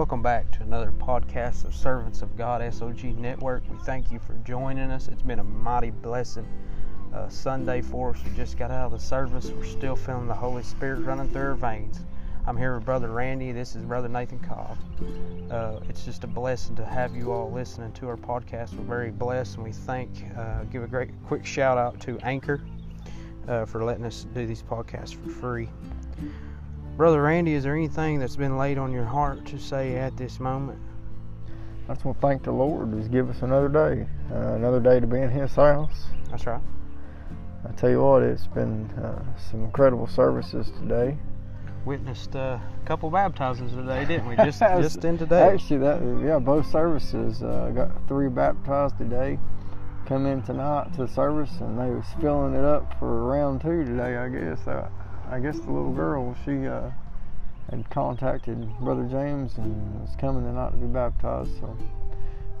Welcome back to another podcast of Servants of God SOG Network. We thank you for joining us. It's been a mighty blessing uh, Sunday for us. We just got out of the service. We're still feeling the Holy Spirit running through our veins. I'm here with Brother Randy. This is Brother Nathan Cobb. Uh, it's just a blessing to have you all listening to our podcast. We're very blessed, and we thank, uh, give a great quick shout out to Anchor uh, for letting us do these podcasts for free. Brother Randy, is there anything that's been laid on your heart to say at this moment? I just want to thank the Lord He's give us another day, uh, another day to be in His house. That's right. I tell you what, it's been uh, some incredible services today. Witnessed uh, a couple baptizings today, didn't we? Just just in today. Actually, that yeah, both services. Uh, got three baptized today. Come in tonight to the service, and they was filling it up for round two today. I guess. Uh, I guess the little girl she uh, had contacted Brother James and was coming tonight to be baptized. So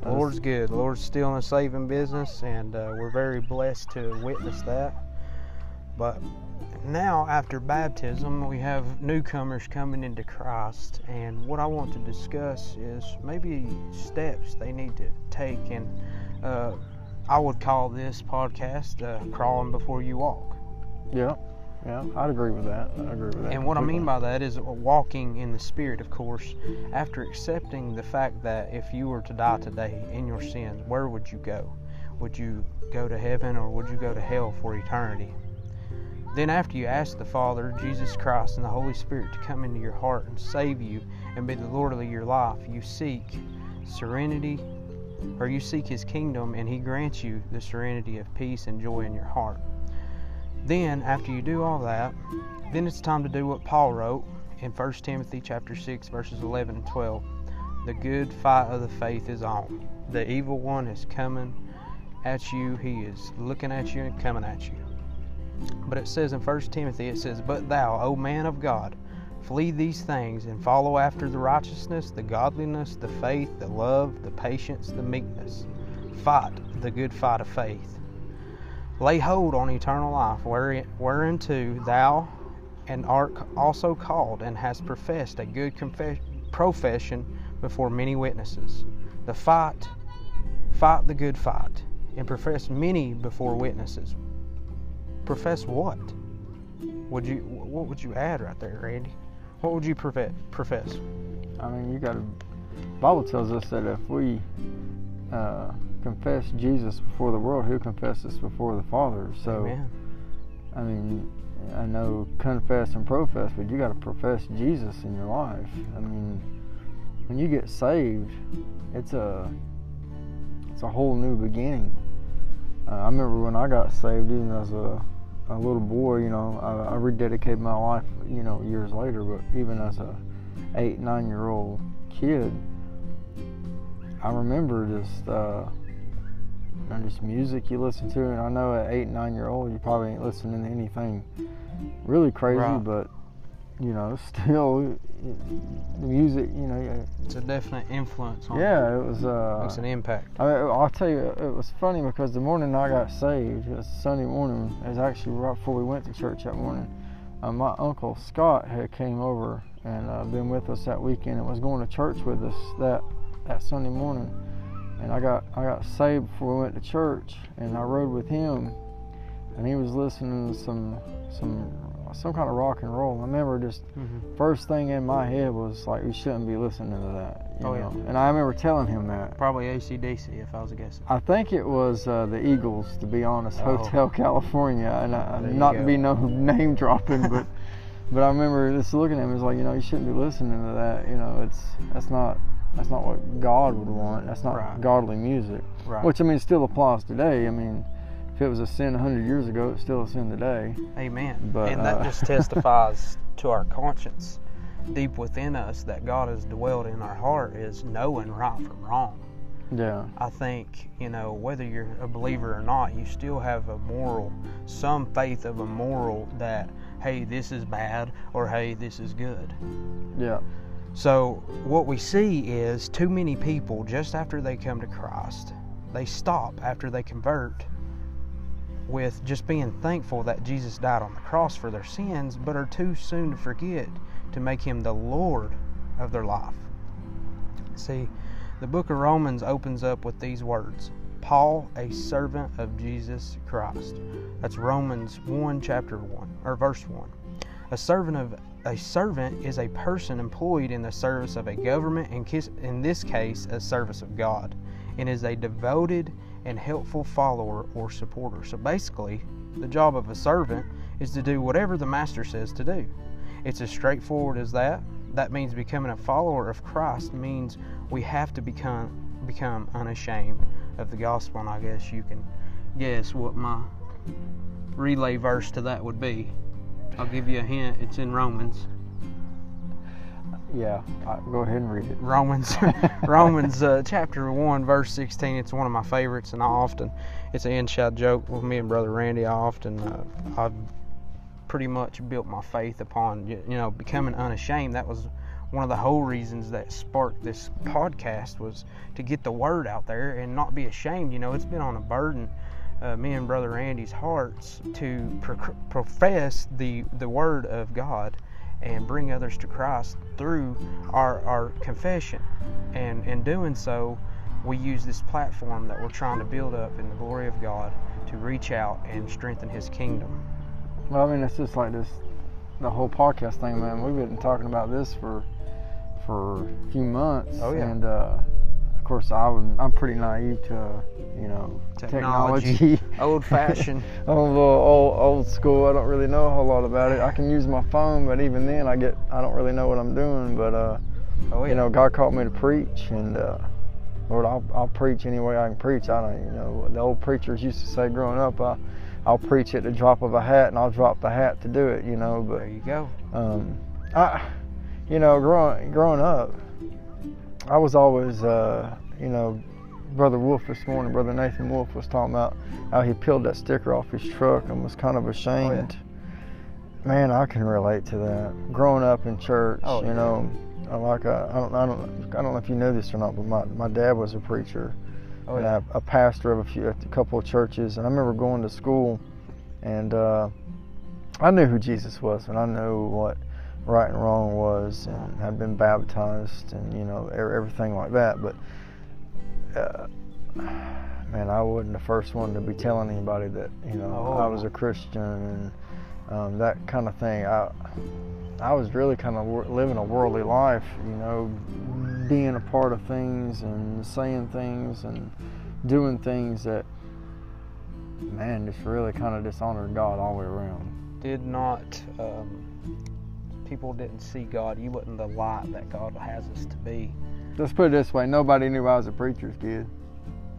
the Lord's good. The Lord's still in the saving business, and uh, we're very blessed to witness that. But now, after baptism, we have newcomers coming into Christ, and what I want to discuss is maybe steps they need to take. And uh, I would call this podcast uh, "Crawling Before You Walk." Yeah. Yeah, I'd agree with that. I agree with that. And what I mean by that is walking in the Spirit, of course, after accepting the fact that if you were to die today in your sins, where would you go? Would you go to heaven or would you go to hell for eternity? Then, after you ask the Father, Jesus Christ, and the Holy Spirit to come into your heart and save you and be the Lord of your life, you seek serenity or you seek His kingdom and He grants you the serenity of peace and joy in your heart. Then, after you do all that, then it's time to do what Paul wrote in 1 Timothy chapter 6 verses 11 and 12. The good fight of the faith is on. The evil one is coming at you. He is looking at you and coming at you. But it says in 1 Timothy, it says, But thou, O man of God, flee these things and follow after the righteousness, the godliness, the faith, the love, the patience, the meekness. Fight the good fight of faith lay hold on eternal life, whereunto thou and art also called, and hast professed a good profession before many witnesses. The fight, fight the good fight, and profess many before witnesses. Profess what? Would you? What would you add right there, Randy? What would you profess? I mean, you got. Bible tells us that if we uh, confess Jesus before the world, who confesses before the Father? So, Amen. I mean, I know confess and profess, but you got to profess Jesus in your life. I mean, when you get saved, it's a it's a whole new beginning. Uh, I remember when I got saved, even as a a little boy, you know, I, I rededicated my life, you know, years later. But even as a eight, nine year old kid, I remember just uh, and just music you listen to. And I know at eight, nine year old, you probably ain't listening to anything really crazy, right. but you know, still the music, you know, it's a definite influence. yeah, it was. Uh, makes an impact. I, will tell you, it was funny because the morning I got saved, it was Sunday morning. It was actually right before we went to church that morning. Uh, my uncle Scott had came over and uh, been with us that weekend and was going to church with us that that Sunday morning and I got I got saved before we went to church, and I rode with him, and he was listening to some some some kind of rock and roll. I remember just mm-hmm. first thing in my head was like, we shouldn't be listening to that. oh know? yeah. And I remember telling him that. Probably ACDC, if I was guessing. I think it was uh, the Eagles, to be honest, oh. Hotel California, and I, not to be no name dropping, but. But I remember just looking at him, it's like, you know, you shouldn't be listening to that. You know, it's that's not that's not what God would want. That's not right. godly music. Right. Which I mean still applies today. I mean, if it was a sin 100 years ago, it's still a sin today. Amen. But, and that uh, just testifies to our conscience deep within us that God has dwelled in our heart is knowing right from wrong. Yeah. I think, you know, whether you're a believer or not, you still have a moral, some faith of a moral that, hey, this is bad or hey, this is good. Yeah. So, what we see is too many people, just after they come to Christ, they stop after they convert with just being thankful that Jesus died on the cross for their sins, but are too soon to forget to make him the Lord of their life. See, the book of Romans opens up with these words Paul, a servant of Jesus Christ. That's Romans 1, chapter 1, or verse 1. A servant of a servant is a person employed in the service of a government, kiss, in this case, a service of God, and is a devoted and helpful follower or supporter. So basically, the job of a servant is to do whatever the master says to do. It's as straightforward as that. That means becoming a follower of Christ means we have to become become unashamed of the gospel, and I guess you can guess what my relay verse to that would be. I'll give you a hint. It's in Romans. Yeah, go ahead and read it. Romans, Romans uh, chapter one, verse sixteen. It's one of my favorites, and I often, it's an inside joke with me and brother Randy. I often, uh, I've pretty much built my faith upon you know becoming unashamed. That was one of the whole reasons that sparked this podcast was to get the word out there and not be ashamed. You know, it's been on a burden. Uh, me and brother Randy's hearts to pro- profess the the word of God and bring others to Christ through our, our confession. And in doing so, we use this platform that we're trying to build up in the glory of God to reach out and strengthen His kingdom. Well, I mean, it's just like this, the whole podcast thing, man. We've been talking about this for for a few months. Oh, yeah. And uh, course, I'm I'm pretty naive to you know Technology. technology. Old fashioned. I'm a little old, old school. I don't really know a whole lot about it. I can use my phone, but even then, I get I don't really know what I'm doing. But uh, Oh, yeah. you know, God called me to preach, and uh, Lord, I'll, I'll preach any way I can preach. I don't, you know, the old preachers used to say growing up, I, I'll preach at the drop of a hat, and I'll drop the hat to do it. You know, but there you go. um, I, you know, growing growing up, I was always, uh, you know, Brother Wolf this morning, Brother Nathan Wolf was talking about how he peeled that sticker off his truck and was kind of ashamed. Man, I can relate to that. Growing up in church, Oh, you yeah. know, I like a, I don't, I don't, I don't know if you know this or not, but my, my dad was a preacher Oh, and yeah. a, a pastor of a few, a couple of churches. And I remember going to school, and uh, I knew who Jesus was, and I knew what right and wrong was, and had been baptized, and you know everything like that. But uh, man, I wasn't the first one to be telling anybody that you know I Oh. was a Christian and um, that kind of thing. I I was really kind of wor- living a worldly life, you know, being a part of things and saying things and doing things that, man, just really kind of dishonored God all the way around. Did not, um, people didn't see God. You wasn't the light that God has us to be. Let's put it this way: nobody knew I was a preacher's kid.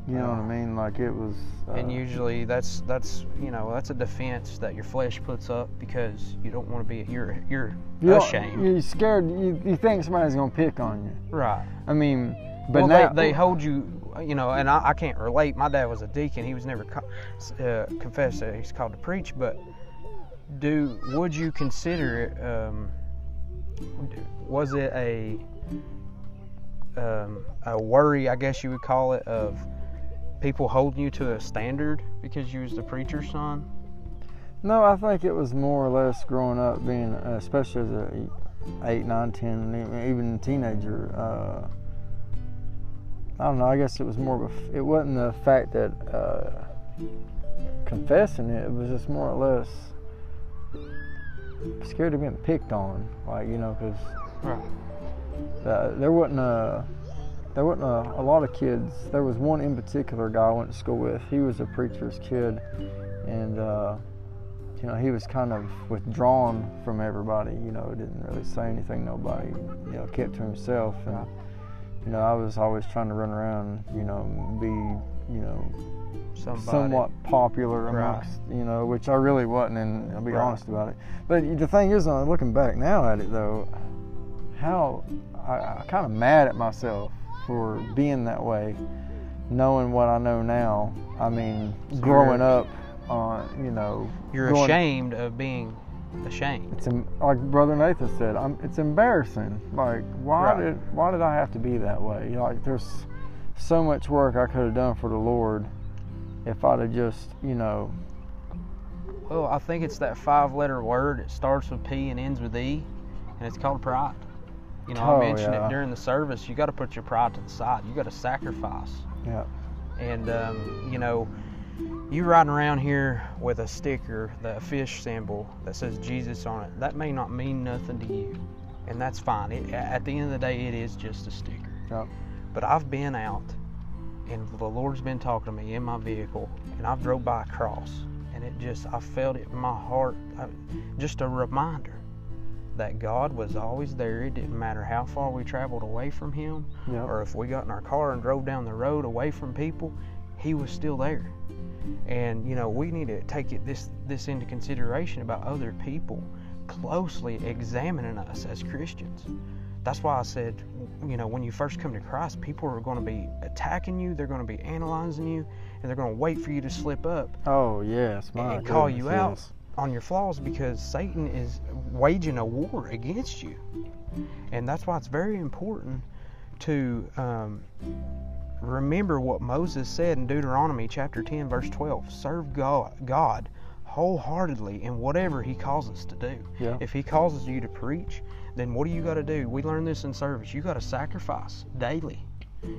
You know what I mean? Like it was. Uh, and usually that's that's you know that's a defense that your flesh puts up because you don't want to be you're you're you ashamed You're scared. You, you think somebody's gonna pick on you. right I mean, but well now they, they hold you you know and I, I can't relate my dad was a deacon he was never co- uh, confessed that he's called to preach but do would you consider it um, was it a um, a worry I guess you would call it of people holding you to a standard because you was the preacher's son No, I think it was more or less growing up, being uh, especially as a eight, nine, ten, even teenager. Uh, I don't know. I guess it was more of a. It wasn't the fact that uh, confessing it. It was just more or less scared of being picked on, like you know, because right uh, there wasn't a there wasn't a, a lot of kids. There was one in particular guy I went to school with. He was a preacher's kid, and uh, you know he was kind of withdrawn from everybody. You know, didn't really say anything. Nobody, you know, kept to himself. And you know, I was always trying to run around. You know, be you know somebody somewhat popular Right. amongst you know, which I really wasn't, and I'll be Right. honest about it. But the thing is, I'm looking back now at it though, how I, I kind of mad at myself for being that way, knowing what I know now. I mean, So growing up, uh, you know, you're ashamed of being ashamed It's em- like Brother Nathan said. I'm, it's embarrassing. Like, why Right. did why did I have to be that way? Like, there's so much work I could have done for the Lord if I'd have just, you know, Well, I think it's that five letter word. It starts with P and ends with E, and it's called pride. You know, Oh, I mentioned yeah. it during the service. You got to put your pride to the side. You got to sacrifice. Yeah. And um, you know, you riding around here with a sticker, the fish symbol that says Jesus on it. That may not mean nothing to you, and that's fine. It, at the end of the day, it is just a sticker. Yep. But I've been out, and the Lord's been talking to me in my vehicle, and I've drove by a cross, and it just I felt it in my heart. I, just a reminder that God was always there. It didn't matter how far we traveled away from Him, Yep. or if we got in our car and drove down the road away from people, He was still there. And you know we need to take it this this into consideration about other people closely examining us as Christians. That's why I said, you know, when you first come to Christ, people are going to be attacking you, they're going to be analyzing you, and they're going to wait for you to slip up Oh yes, my and call you out yes. on your flaws because Satan is waging a war against you. And that's why it's very important to um, remember what Moses said in Deuteronomy chapter 10, verse 12 serve God, God wholeheartedly in whatever He calls us to do. Yeah. If He causes you to preach, then what do you got to do? We learn this in service. You got to sacrifice daily.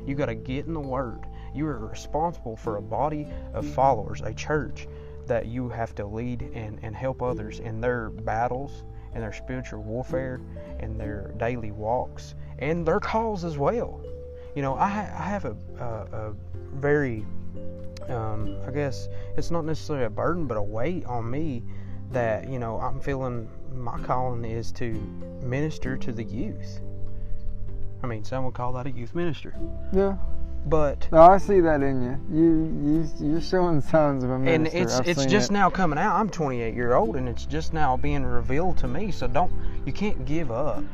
You got to get in the Word. You are responsible for a body of followers, a church that you have to lead and, and help others in their battles and their spiritual warfare and their daily walks and their calls as well. You know, I, ha- I have a, a, a very, um, I guess it's not necessarily a burden, but a weight on me that, you know, I'm feeling my calling is to minister to the youth. I mean, some would call that a youth minister. Yeah. But No, I see that in you. You you you're showing signs of a minister. and it's I've it's just it. now coming out. I'm 28 year old, and it's just now being revealed to me. So don't you can't give up.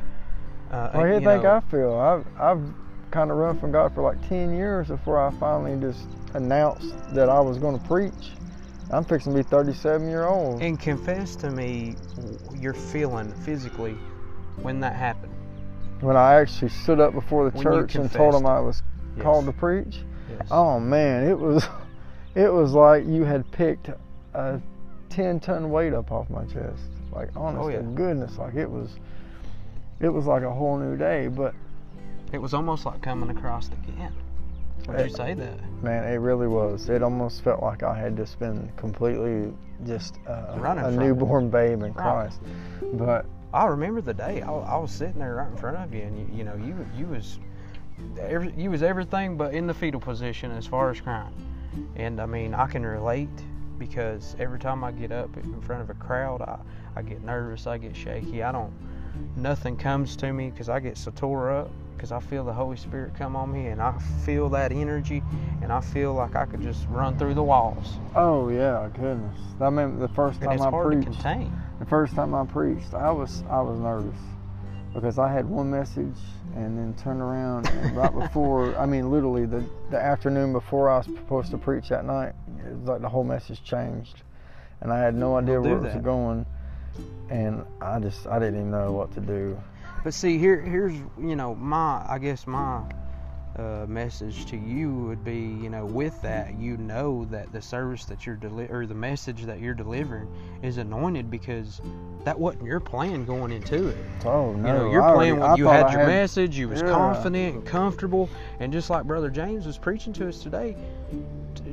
Uh, Well, you think know, I feel? I've I've kind of run from God for like ten years before I finally just announced that I was going to preach. I'm fixing to be 37 year old. and confess to me your feeling physically when that happened. When I actually stood up before the church and told them. I was Yes. called to preach. Yes. Oh man, it was it was like you had picked a 10 ton weight up off my chest. Like honest Oh, yeah. goodness, like it was it was like a whole new day. But It was almost like coming across again. Would you say that? Man, it really was. It almost felt like I had just been completely just uh, Running a from it. newborn babe in Right. Christ. But I remember the day I, I was sitting there right in front of you, and you, you know you you was every, you was everything but in the fetal position as far as crying. And I mean I can relate because every time I get up in front of a crowd, I, I get nervous, I get shaky. I don't nothing comes to me because I get so tore up because I feel the Holy Spirit come on me and I feel that energy and I feel like I could just run through the walls. oh yeah, goodness. I remember the first time it's I hard preached. to contain. The first time I preached, I was I was nervous because I had one message and then turned around and right before I mean literally the the afternoon before I was supposed to preach that night, it was like the whole message changed, and I had no idea It'll where it was that. going, and I just I didn't even know what to do. But see, here, here's you know my, I guess my uh, message to you would be, you know, with that, you know that the service that you're deli- or the message that you're delivering is anointed because that wasn't your plan going into it. Oh no! You know, your plan when you had I your message, you was Yeah. confident and comfortable, and just like Brother James was preaching to us today,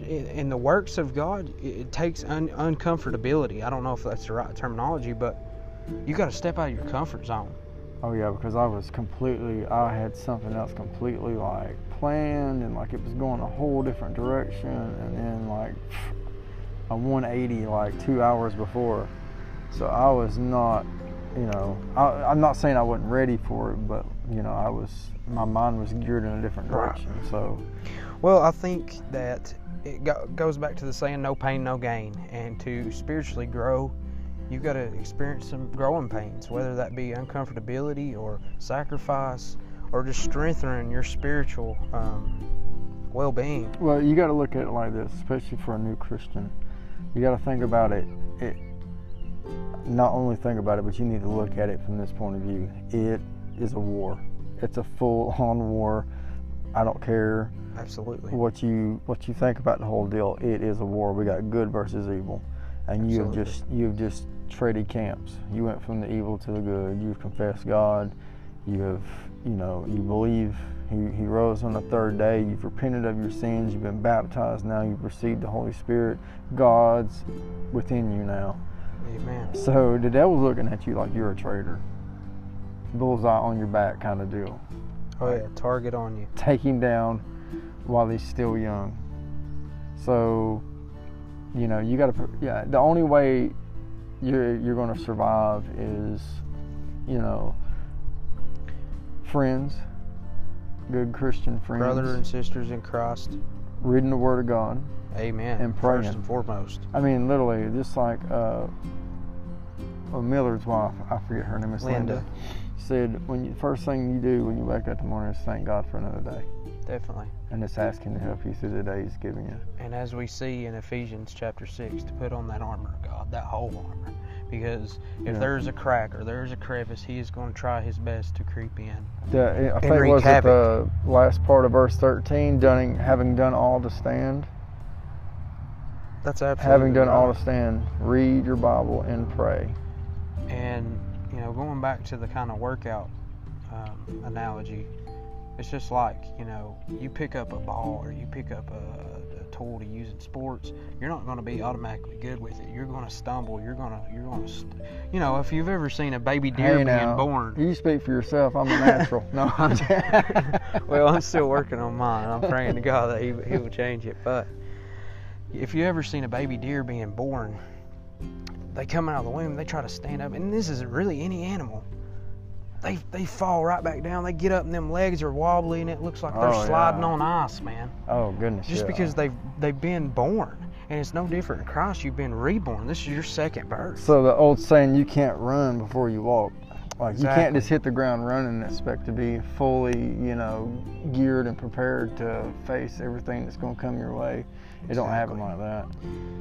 in the works of God, it it takes un- uncomfortability. I don't know if that's the right terminology, but you got to step out of your comfort zone. Oh yeah, because I was completely, I had something else completely like planned and like it was going a whole different direction and then like a 180 like two hours before. So I was not, you know, I, I'm not saying I wasn't ready for it, but you know, I was, my mind was geared in a different Right. direction. So Well, I think that it go- goes back to the saying, no pain, no gain. And to spiritually grow, you've got to experience some growing pains, whether that be uncomfortability or sacrifice or just strengthening your spiritual um, well being. Well, you got to look at it like this, especially for a new Christian. You got to think about it. It not only think about it, but you need to look at it from this point of view. It is a war. It's a full-on war. I don't care Absolutely. what you what you think about the whole deal. It is a war. We got good versus evil, and you've just you've just traded camps. You went from the evil to the good. You've confessed God. you have, you know, you believe he, he rose on the third day. You've repented of your sins. You've been baptized. Now you've received the Holy Spirit. God's within you now. Amen. So the devil's looking at you like you're a traitor. Bullseye on your back kind of deal. Oh yeah, target on you. Take him down while he's still young. So, you know, you got to. Yeah, the only way you're you're going to survive is, you know, friends, good Christian friends, Brothers and sisters in Christ. reading the Word of God. Amen. And praying. First and foremost. I mean, literally, just like uh, well, Miller's wife, I forget her name is Linda. Linda. said when you first thing you do when you wake up in the morning is thank God for another day, Definitely. and it's asking to help you through the day He's giving you. And as we see in Ephesians chapter 6, to put on that armor of God, that whole armor. Because if Yeah. there's a crack or there's a crevice, he is going to try his best to creep in. The, I think wreak was it the last part of verse thirteen, done, having done all to stand, That's absolutely having done all to stand, read your Bible and pray. And, you know, going back to the kind of workout um, analogy, it's just like, you know, you pick up a ball or you pick up a, a tool to use in sports, you're not going to be automatically good with it. You're going to stumble. You're going to, you're going to, st- you know, if you've ever seen a baby deer hey being now, born. you speak for yourself. I'm a natural. no, I'm just- well, I'm still working on mine. I'm praying to God that he, he will change it. But if you ever seen a baby deer being born, they come out of the womb, they try to stand up, and this isn't really any animal. They, they fall right back down. They get up, and them legs are wobbly, and it looks like they're Oh, sliding yeah. on ice, man. oh goodness. Just yeah. because they've they've been born, and it's no different in Christ. You've been reborn. This is your second birth. So the old saying, you can't run before you walk. Like you can't just hit the ground running and expect to be fully, you know, geared and prepared to face everything that's going to come your way. It don't happen like that.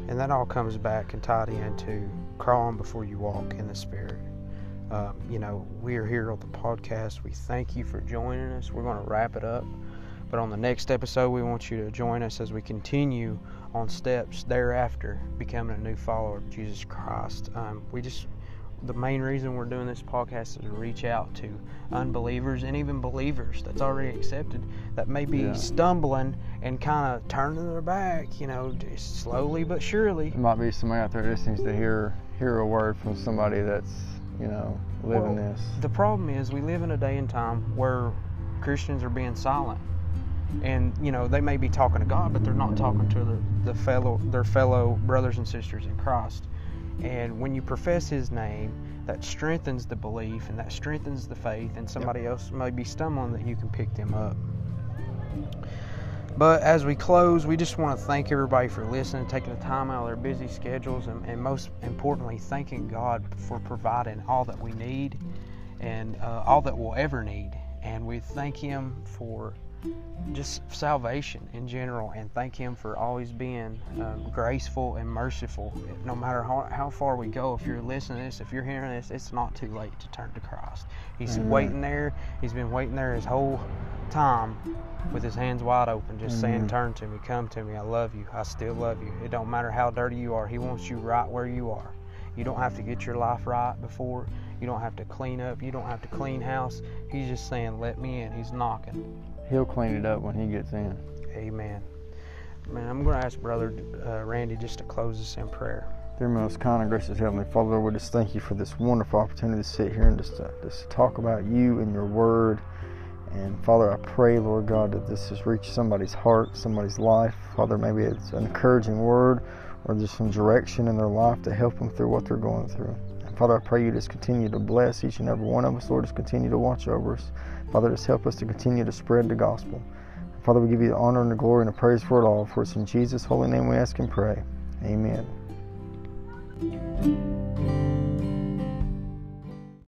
And that all comes back and tied into crawling before you walk in the Spirit. Um, you know, we are here on the podcast. We thank you for joining us. We're going to wrap it up. But on the next episode, we want you to join us as we continue on steps thereafter, becoming a new follower of Jesus Christ. Um, we just, the main reason we're doing this podcast is to reach out to unbelievers and even believers that's already accepted that may be Yeah. stumbling and kind of turning their back, you know, just slowly but surely. There might be somebody out there that just needs to hear hear a word from somebody that's, you know, living Well, this. The problem is we live in a day and time where Christians are being silent. And you know they may be talking to God, but they're not talking to the, the fellow their fellow brothers and sisters in Christ. And when you profess His name, that strengthens the belief and that strengthens the faith. And somebody else may be stumbling that you can pick them up. But as we close, we just want to thank everybody for listening, taking the time out of their busy schedules, and, and most importantly, thanking God for providing all that we need and uh, all that we'll ever need. And we thank Him for just salvation in general, and thank Him for always being um, graceful and merciful. No matter how, how far we go, if you're listening to this, if you're hearing this, it's not too late to turn to Christ. He's waiting there. He's been waiting there his whole time with his hands wide open, just saying, Turn to me, come to me, I love you, I still love you. It don't matter how dirty you are, He wants you right where you are. You don't have to get your life right before, you don't have to clean up, you don't have to clean house. He's just saying, Let me in. He's knocking. He'll clean it up when he gets in. Amen. Man, I'm going to ask Brother uh, Randy just to close us in prayer. Dear most kind and gracious Heavenly Father, we just thank you for this wonderful opportunity to sit here and just to, just to talk about you and your word. And Father, I pray, Lord God, that this has reached somebody's heart, somebody's life. Father, maybe it's an encouraging word or just some direction in their life to help them through what they're going through. And Father, I pray you just continue to bless each and every one of us, Lord, just continue to watch over us. Father, just help us to continue to spread the gospel. Father, we give you the honor and the glory and the praise for it all. For it's in Jesus' holy name we ask and pray. Amen.